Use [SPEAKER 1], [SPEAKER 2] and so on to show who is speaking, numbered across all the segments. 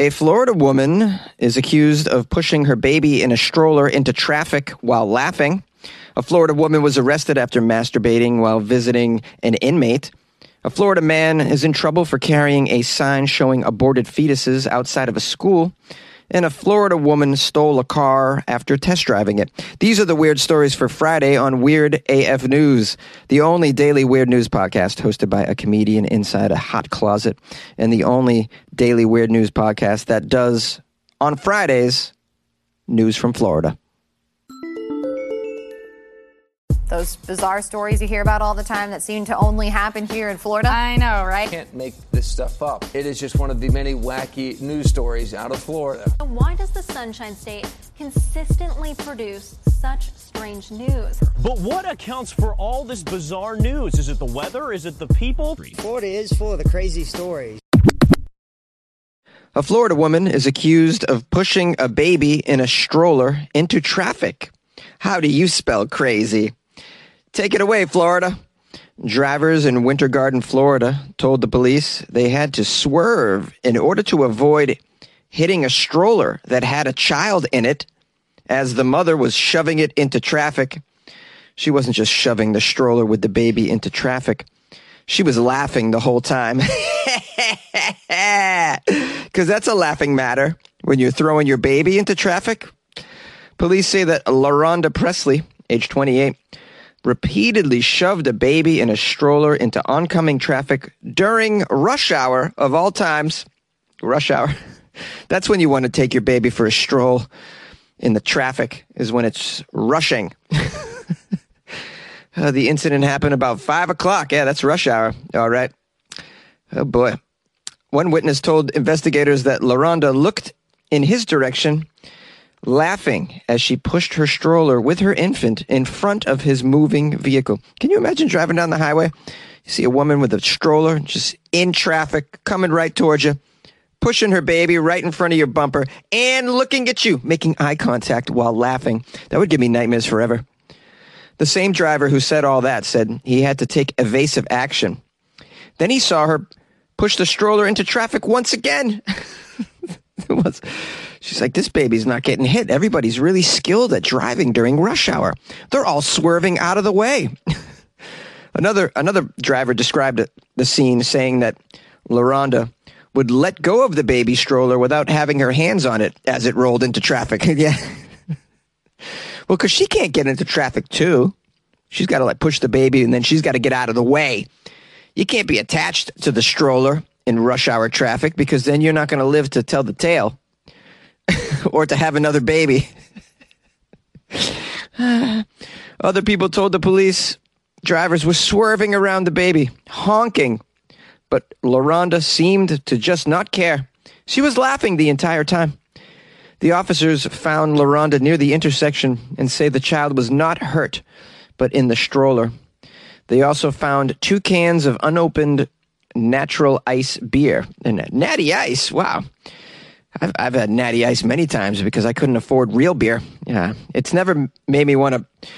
[SPEAKER 1] A Florida woman is accused of pushing her baby in a stroller into traffic while laughing. A Florida woman was arrested after masturbating while visiting an inmate. A Florida man is in trouble for carrying a sign showing aborted fetuses outside of a school. And a Florida woman stole a car after test driving it. These are the weird stories for Friday on Weird AF News, the only daily weird news podcast hosted by a comedian inside a hot closet, and the only daily weird news podcast that does, on Fridays, news from Florida.
[SPEAKER 2] Those bizarre stories you hear about all the time that seem to only happen here in Florida.
[SPEAKER 3] I know, right?
[SPEAKER 4] Can't make this stuff up. It is just one of the many wacky news stories out of Florida.
[SPEAKER 5] Why does the Sunshine State consistently produce such strange news?
[SPEAKER 6] But what accounts for all this bizarre news? Is it the weather? Is it the people?
[SPEAKER 7] Florida is full of the crazy stories.
[SPEAKER 1] A Florida woman is accused of pushing a baby in a stroller into traffic. How do you spell crazy? Take it away, Florida. Drivers in Winter Garden, Florida told the police they had to swerve in order to avoid hitting a stroller that had a child in it as the mother was shoving it into traffic. She wasn't just shoving the stroller with the baby into traffic. She was laughing the whole time. Because that's a laughing matter when you're throwing your baby into traffic. Police say that LaRonda Presley, age 28, repeatedly shoved a baby in a stroller into oncoming traffic during rush hour of all times. Rush hour. That's when you want to take your baby for a stroll in the traffic, is when it's rushing. uh, the incident happened about five o'clock. Yeah, that's rush hour. All right. Oh boy. One witness told investigators that LaRonda looked in his direction laughing as she pushed her stroller with her infant in front of his moving vehicle. Can you imagine driving down the highway? You see a woman with a stroller just in traffic coming right towards you, pushing her baby right in front of your bumper and looking at you, making eye contact while laughing. That would give me nightmares forever. The same driver who said all that said he had to take evasive action. Then he saw her push the stroller into traffic once again. it was She's like, this baby's not getting hit. Everybody's really skilled at driving during rush hour. They're all swerving out of the way. another another driver described the scene saying that LaRonda would let go of the baby stroller without having her hands on it as it rolled into traffic. yeah. well, because she can't get into traffic too. She's got to like push the baby and then she's got to get out of the way. You can't be attached to the stroller in rush hour traffic because then you're not going to live to tell the tale. or to have another baby. Other people told the police drivers were swerving around the baby, honking, but LaRonda seemed to just not care. She was laughing the entire time. The officers found LaRonda near the intersection and say the child was not hurt, but in the stroller. They also found two cans of unopened natural ice beer. And natty ice, wow. I've, I've had natty ice many times because I couldn't afford real beer. Yeah, it's never made me want to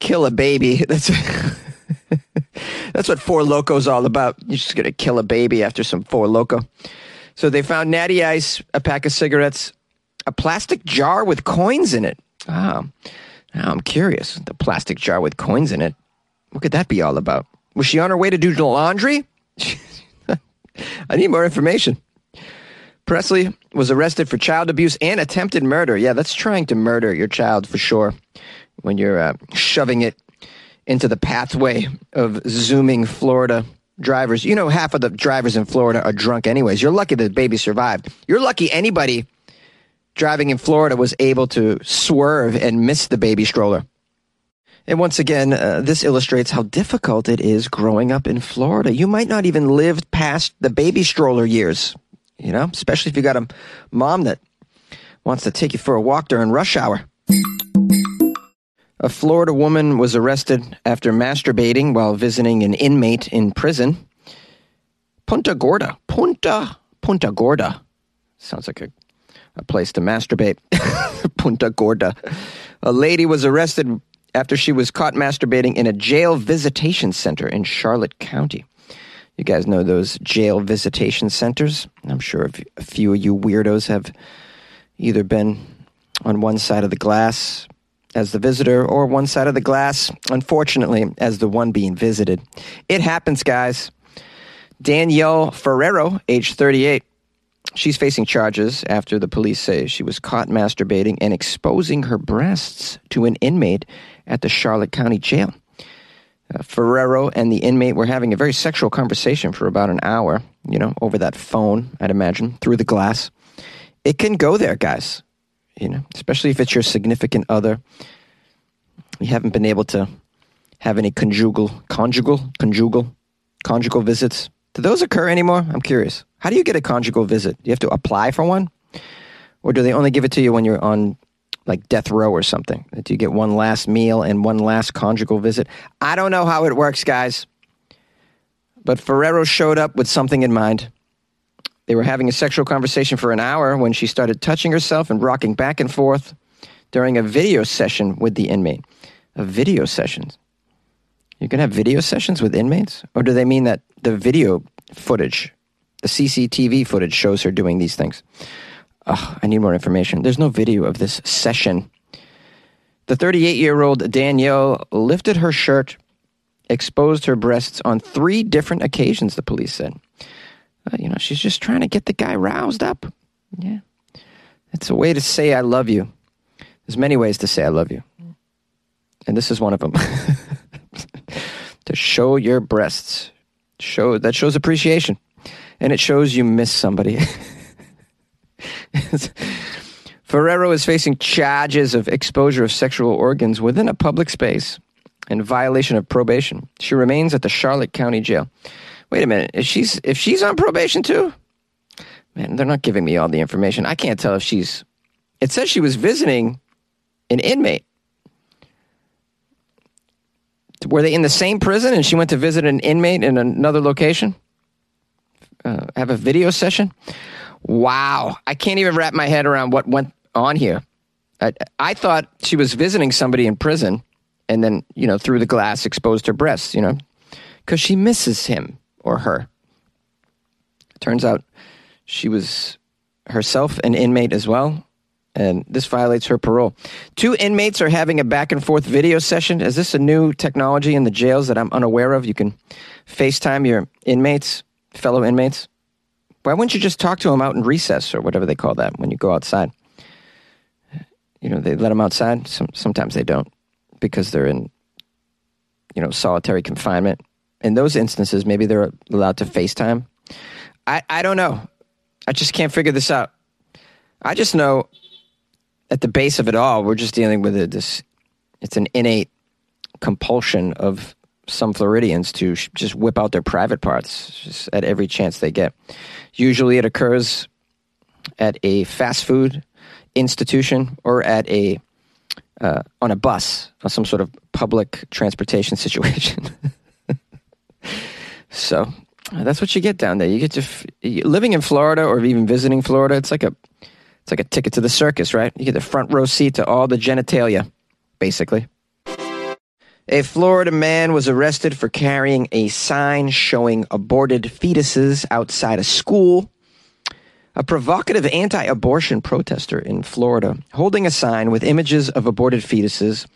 [SPEAKER 1] kill a baby. That's that's what Four Loco's all about. You're just gonna kill a baby after some Four Loco. So they found natty ice, a pack of cigarettes, a plastic jar with coins in it. Oh, now I'm curious. The plastic jar with coins in it. What could that be all about? Was she on her way to do the laundry? I need more information. Presley was arrested for child abuse and attempted murder. Yeah, that's trying to murder your child for sure when you're uh, shoving it into the pathway of zooming Florida drivers. You know, half of the drivers in Florida are drunk, anyways. You're lucky the baby survived. You're lucky anybody driving in Florida was able to swerve and miss the baby stroller. And once again, uh, this illustrates how difficult it is growing up in Florida. You might not even live past the baby stroller years you know, especially if you got a mom that wants to take you for a walk during rush hour. A Florida woman was arrested after masturbating while visiting an inmate in prison. Punta Gorda. Punta, Punta Gorda. Sounds like a, a place to masturbate. Punta Gorda. A lady was arrested after she was caught masturbating in a jail visitation center in Charlotte County. You guys know those jail visitation centers. I'm sure a few of you weirdos have either been on one side of the glass as the visitor or one side of the glass, unfortunately, as the one being visited. It happens, guys. Danielle Ferrero, age 38, she's facing charges after the police say she was caught masturbating and exposing her breasts to an inmate at the Charlotte County Jail. Uh, Ferrero and the inmate were having a very sexual conversation for about an hour, you know, over that phone, I'd imagine, through the glass. It can go there, guys, you know, especially if it's your significant other. You haven't been able to have any conjugal, conjugal, conjugal, conjugal visits. Do those occur anymore? I'm curious. How do you get a conjugal visit? Do you have to apply for one? Or do they only give it to you when you're on like death row or something? Do you get one last meal and one last conjugal visit? I don't know how it works, guys. But Ferrero showed up with something in mind. They were having a sexual conversation for an hour when she started touching herself and rocking back and forth during a video session with the inmate. A video session. You can have video sessions with inmates? Or do they mean that the video footage, the CCTV footage shows her doing these things? I need more information. There's no video of this session. The 38 year old Danielle lifted her shirt, exposed her breasts on three different occasions, the police said. Uh, you know, she's just trying to get the guy roused up. Yeah. It's a way to say I love you. There's many ways to say I love you. And this is one of them. to show your breasts. Show that shows appreciation. And it shows you miss somebody. Ferrero is facing charges of exposure of sexual organs within a public space and violation of probation. She remains at the Charlotte County Jail. Wait a minute, if she's if she's on probation too? Man, they're not giving me all the information. I can't tell if she's It says she was visiting an inmate. Were they in the same prison and she went to visit an inmate in another location? Uh, have a video session? Wow. I can't even wrap my head around what went on here. I, I thought she was visiting somebody in prison and then, you know, through the glass exposed her breasts, you know, because she misses him or her. Turns out she was herself an inmate as well, and this violates her parole. Two inmates are having a back and forth video session. Is this a new technology in the jails that I'm unaware of? You can FaceTime your inmates, fellow inmates. Why wouldn't you just talk to them out in recess or whatever they call that when you go outside? You know, they let them outside. Some, sometimes they don't because they're in, you know, solitary confinement. In those instances, maybe they're allowed to FaceTime. I, I don't know. I just can't figure this out. I just know at the base of it all, we're just dealing with it, this. It's an innate compulsion of some Floridians to sh- just whip out their private parts at every chance they get. Usually, it occurs at a fast food institution or at a uh, on a bus or some sort of public transportation situation. so uh, that's what you get down there. You get to f- living in Florida or even visiting Florida. It's like a it's like a ticket to the circus, right? You get the front row seat to all the genitalia, basically. A Florida man was arrested for carrying a sign showing aborted fetuses outside a school. A provocative anti abortion protester in Florida, holding a sign with images of aborted fetuses,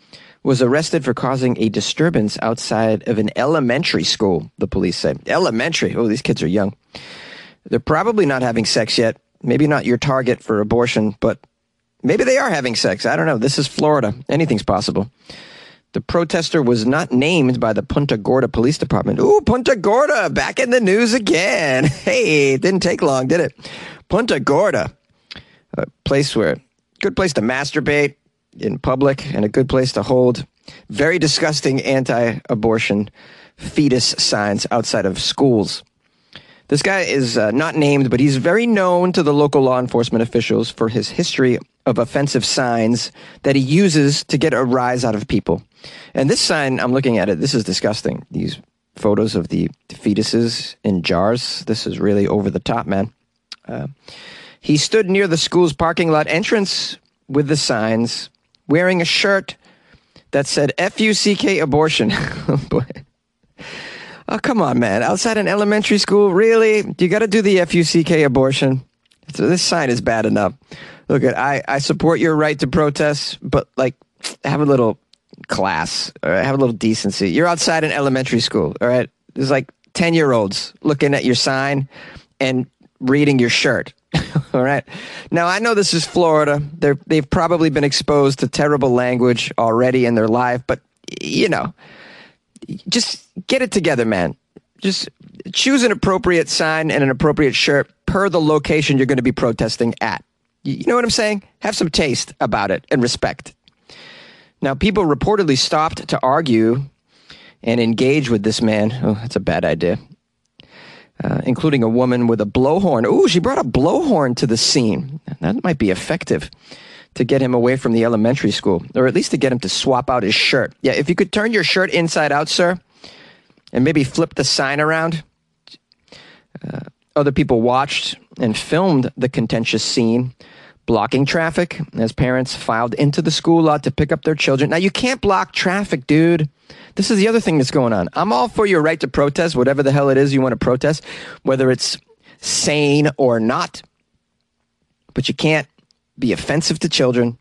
[SPEAKER 1] was arrested for causing a disturbance outside of an elementary school, the police say. Elementary? Oh, these kids are young. They're probably not having sex yet. Maybe not your target for abortion, but maybe they are having sex. I don't know. This is Florida. Anything's possible. The protester was not named by the Punta Gorda Police Department. Ooh, Punta Gorda, back in the news again. Hey, didn't take long, did it? Punta Gorda, a place where, good place to masturbate in public and a good place to hold very disgusting anti abortion fetus signs outside of schools. This guy is uh, not named, but he's very known to the local law enforcement officials for his history of offensive signs that he uses to get a rise out of people. And this sign, I'm looking at it, this is disgusting. These photos of the fetuses in jars. This is really over the top, man. Uh, he stood near the school's parking lot entrance with the signs, wearing a shirt that said F U C K abortion. oh. Oh, come on, man. Outside an elementary school, really? You got to do the FUCK abortion. So this sign is bad enough. Look, at I, I support your right to protest, but like, have a little class, all right? Have a little decency. You're outside an elementary school, all right? There's like 10 year olds looking at your sign and reading your shirt. all right. Now, I know this is Florida. They're, they've probably been exposed to terrible language already in their life, but you know, just get it together, man. Just choose an appropriate sign and an appropriate shirt per the location you're going to be protesting at. You know what I'm saying? Have some taste about it and respect. Now, people reportedly stopped to argue and engage with this man. Oh, that's a bad idea. Uh, including a woman with a blowhorn. Ooh, she brought a blowhorn to the scene. That might be effective to get him away from the elementary school, or at least to get him to swap out his shirt. Yeah, if you could turn your shirt inside out, sir, and maybe flip the sign around. Uh, other people watched and filmed the contentious scene, blocking traffic as parents filed into the school lot to pick up their children. Now, you can't block traffic, dude. This is the other thing that's going on. I'm all for your right to protest, whatever the hell it is you want to protest, whether it's sane or not. But you can't be offensive to children.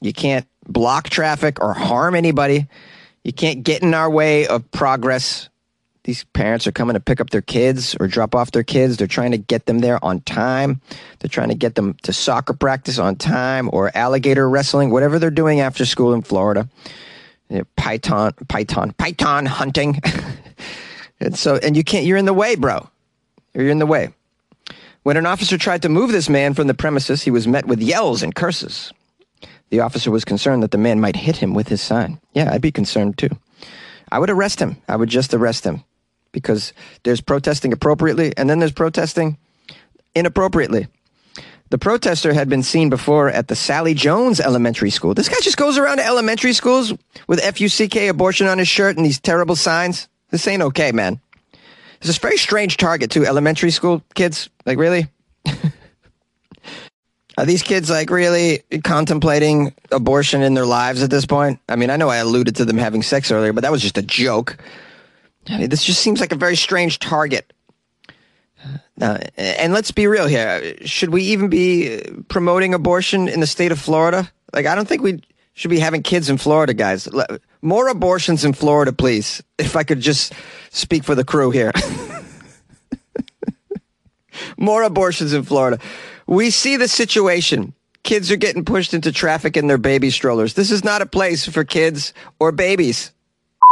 [SPEAKER 1] You can't block traffic or harm anybody. You can't get in our way of progress. These parents are coming to pick up their kids or drop off their kids. They're trying to get them there on time. They're trying to get them to soccer practice on time or alligator wrestling, whatever they're doing after school in Florida. You know, python, python, python hunting. and so, and you can't, you're in the way, bro. You're in the way. When an officer tried to move this man from the premises, he was met with yells and curses. The officer was concerned that the man might hit him with his sign. Yeah, I'd be concerned too. I would arrest him. I would just arrest him because there's protesting appropriately and then there's protesting inappropriately. The protester had been seen before at the Sallie Jones Elementary School. This guy just goes around to elementary schools with FUCK abortion on his shirt and these terrible signs. This ain't okay, man. This very strange target to elementary school kids. Like, really? Are these kids like really contemplating abortion in their lives at this point? I mean, I know I alluded to them having sex earlier, but that was just a joke. This just seems like a very strange target. Uh, and let's be real here. Should we even be promoting abortion in the state of Florida? Like, I don't think we should be having kids in Florida, guys. More abortions in Florida, please. If I could just speak for the crew here. More abortions in Florida. We see the situation. Kids are getting pushed into traffic in their baby strollers. This is not a place for kids or babies.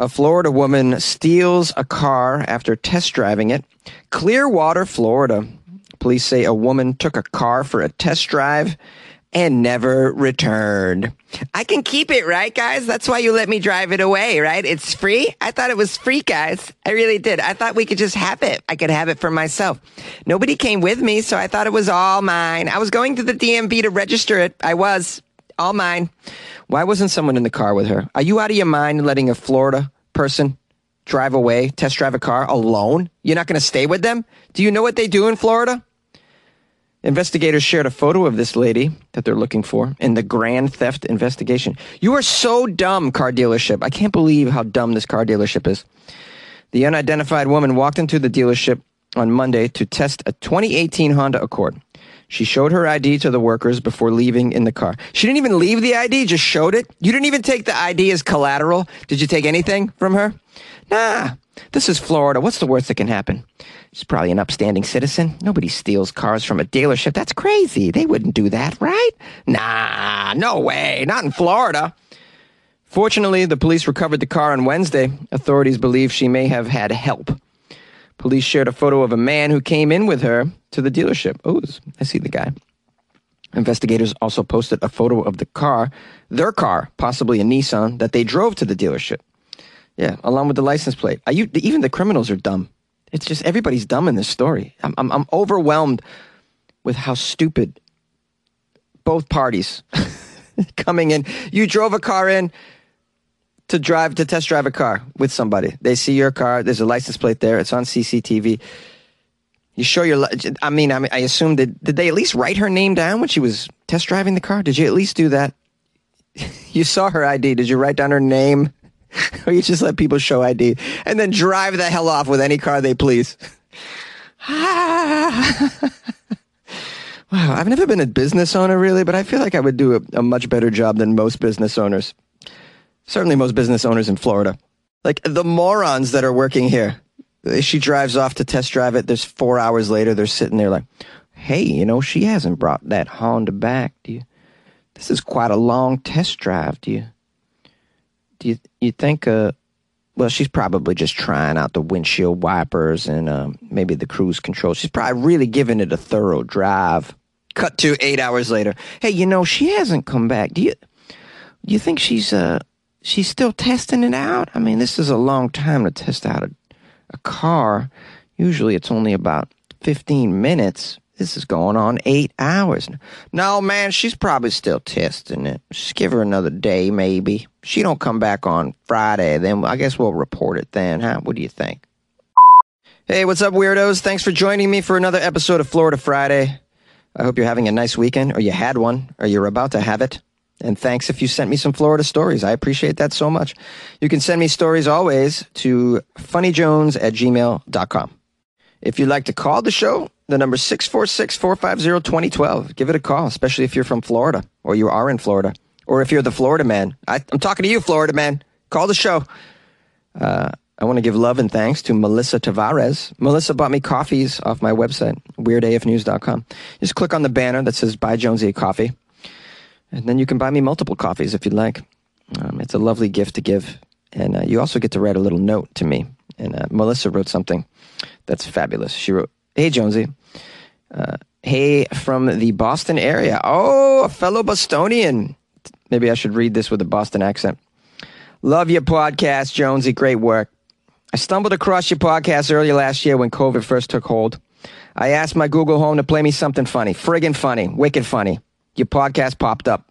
[SPEAKER 1] A Florida woman steals a car after test driving it. Clearwater, Florida. Police say a woman took a car for a test drive and never returned. I can keep it, right, guys? That's why you let me drive it away, right? It's free. I thought it was free, guys. I really did. I thought we could just have it. I could have it for myself. Nobody came with me, so I thought it was all mine. I was going to the DMV to register it. I was. All mine. Why wasn't someone in the car with her? Are you out of your mind letting a Florida person drive away, test drive a car alone? You're not going to stay with them? Do you know what they do in Florida? Investigators shared a photo of this lady that they're looking for in the grand theft investigation. You are so dumb, car dealership. I can't believe how dumb this car dealership is. The unidentified woman walked into the dealership on Monday to test a 2018 Honda Accord. She showed her ID to the workers before leaving in the car. She didn't even leave the ID, just showed it. You didn't even take the ID as collateral. Did you take anything from her? Nah, this is Florida. What's the worst that can happen? She's probably an upstanding citizen. Nobody steals cars from a dealership. That's crazy. They wouldn't do that, right? Nah, no way. Not in Florida. Fortunately, the police recovered the car on Wednesday. Authorities believe she may have had help. Police shared a photo of a man who came in with her to the dealership. Oh, I see the guy. Investigators also posted a photo of the car, their car, possibly a Nissan, that they drove to the dealership. Yeah, along with the license plate. You, even the criminals are dumb. It's just everybody's dumb in this story. I'm, I'm, I'm overwhelmed with how stupid both parties coming in. You drove a car in to drive to test drive a car with somebody. They see your car. There's a license plate there. It's on CCTV. You show your. I mean, I mean, I assume did did they at least write her name down when she was test driving the car? Did you at least do that? You saw her ID. Did you write down her name? Or you just let people show ID and then drive the hell off with any car they please? Wow, I've never been a business owner really, but I feel like I would do a, a much better job than most business owners. Certainly most business owners in Florida. Like the morons that are working here. She drives off to test drive it. There's four hours later, they're sitting there like, hey, you know, she hasn't brought that Honda back. Do you? This is quite a long test drive. Do you? Do you, you think, uh, well, she's probably just trying out the windshield wipers and um, maybe the cruise control. She's probably really giving it a thorough drive. Cut to eight hours later. Hey, you know she hasn't come back. Do you? Do you think she's uh she's still testing it out? I mean, this is a long time to test out a, a car. Usually, it's only about fifteen minutes. This is going on eight hours. No, man, she's probably still testing it. Just give her another day, maybe. She don't come back on Friday, then I guess we'll report it then, huh? What do you think? Hey, what's up, weirdos? Thanks for joining me for another episode of Florida Friday. I hope you're having a nice weekend, or you had one, or you're about to have it. And thanks if you sent me some Florida stories. I appreciate that so much. You can send me stories always to funnyjones at gmail.com. If you'd like to call the show, the number 646-450-2012. Give it a call, especially if you're from Florida or you are in Florida or if you're the Florida man. I, I'm talking to you, Florida man. Call the show. Uh, I want to give love and thanks to Melissa Tavares. Melissa bought me coffees off my website, weirdafnews.com. Just click on the banner that says Buy Jonesy a Coffee, and then you can buy me multiple coffees if you'd like. Um, it's a lovely gift to give. And uh, you also get to write a little note to me. And uh, Melissa wrote something that's fabulous. She wrote, Hey, Jonesy. Uh, hey, from the Boston area. Oh, a fellow Bostonian. Maybe I should read this with a Boston accent. Love your podcast, Jonesy. Great work. I stumbled across your podcast earlier last year when COVID first took hold. I asked my Google Home to play me something funny, friggin' funny, wicked funny. Your podcast popped up.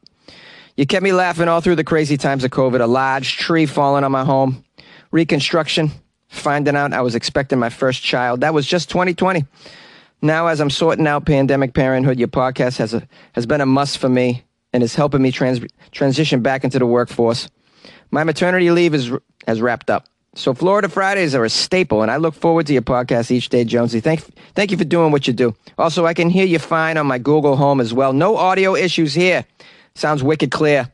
[SPEAKER 1] You kept me laughing all through the crazy times of COVID. A large tree falling on my home, reconstruction, finding out I was expecting my first child. That was just 2020. Now, as I'm sorting out pandemic parenthood, your podcast has a, has been a must for me and is helping me trans, transition back into the workforce. My maternity leave is has wrapped up. So Florida Fridays are a staple, and I look forward to your podcast each day, Jonesy. Thank, thank you for doing what you do. Also, I can hear you fine on my Google Home as well. No audio issues here. Sounds wicked clear.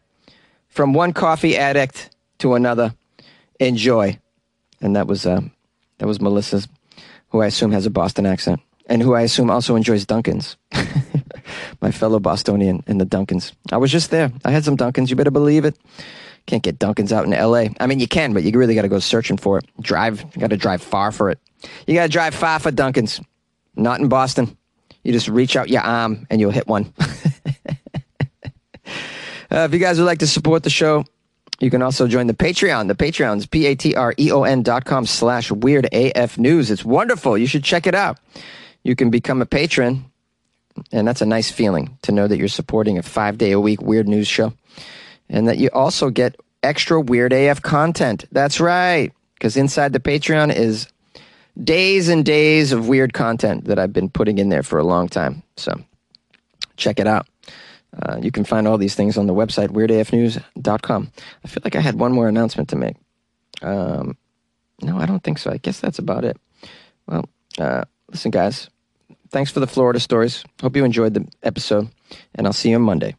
[SPEAKER 1] From one coffee addict to another. Enjoy. And that was uh, that was Melissa's, who I assume has a Boston accent, and who I assume also enjoys Dunkins. my fellow Bostonian in the Dunkins. I was just there. I had some Dunkins. You better believe it. Can't get Dunkins out in LA. I mean, you can, but you really got to go searching for it. Drive, you got to drive far for it. You got to drive far for Dunkins. Not in Boston. You just reach out your arm and you'll hit one. uh, if you guys would like to support the show, you can also join the Patreon. The Patreon's P-A-T-R-E-O-N E dot com slash weird AF news. It's wonderful. You should check it out. You can become a patron, and that's a nice feeling to know that you're supporting a five day a week weird news show and that you also get extra weird AF content. That's right, because inside the Patreon is days and days of weird content that I've been putting in there for a long time. So check it out. Uh, you can find all these things on the website, weirdafnews.com. I feel like I had one more announcement to make. Um, no, I don't think so. I guess that's about it. Well, uh, listen, guys, thanks for the Florida stories. Hope you enjoyed the episode, and I'll see you on Monday.